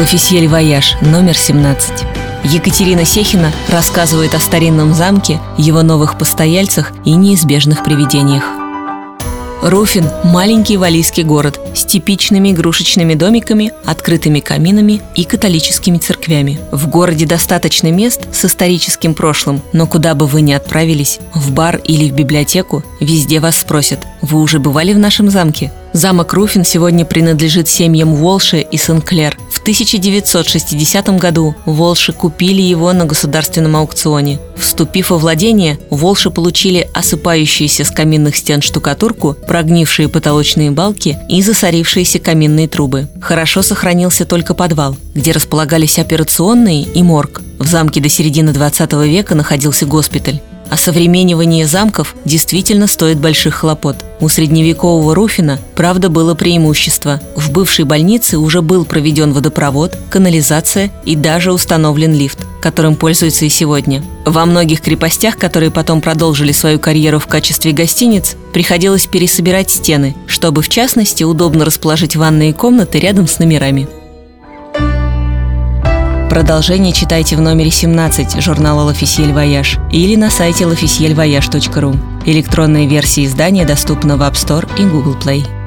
L'Officiel Voyage, номер 17. Екатерина Сехина рассказывает о старинном замке, его новых постояльцах и неизбежных привидениях. Руфин – маленький валийский город с типичными игрушечными домиками, открытыми каминами и католическими церквями. В городе достаточно мест с историческим прошлым, но куда бы вы ни отправились, в бар или в библиотеку, везде вас спросят «Вы уже бывали в нашем замке?» Замок Руфин сегодня принадлежит семьям Волши и Сенклер. В 1960 году Волши купили его на государственном аукционе. Вступив во владение, Волши получили осыпающуюся с каминных стен штукатурку, прогнившие потолочные балки и засорившиеся каминные трубы. Хорошо сохранился только подвал, где располагались операционные и морг. В замке до середины 20 века находился госпиталь. Осовременивание замков действительно стоит больших хлопот. У средневекового Руфина, правда, было преимущество. В бывшей больнице уже был проведен водопровод, канализация и даже установлен лифт, которым пользуются и сегодня. Во многих крепостях, которые потом продолжили свою карьеру в качестве гостиниц, приходилось пересобирать стены, чтобы, в частности, удобно расположить ванные комнаты рядом с номерами. Продолжение читайте в номере 17 журнала «L'Officiel Voyage» или на сайте lofficielvoyage.ru. Электронная версия издания доступна в App Store и Google Play.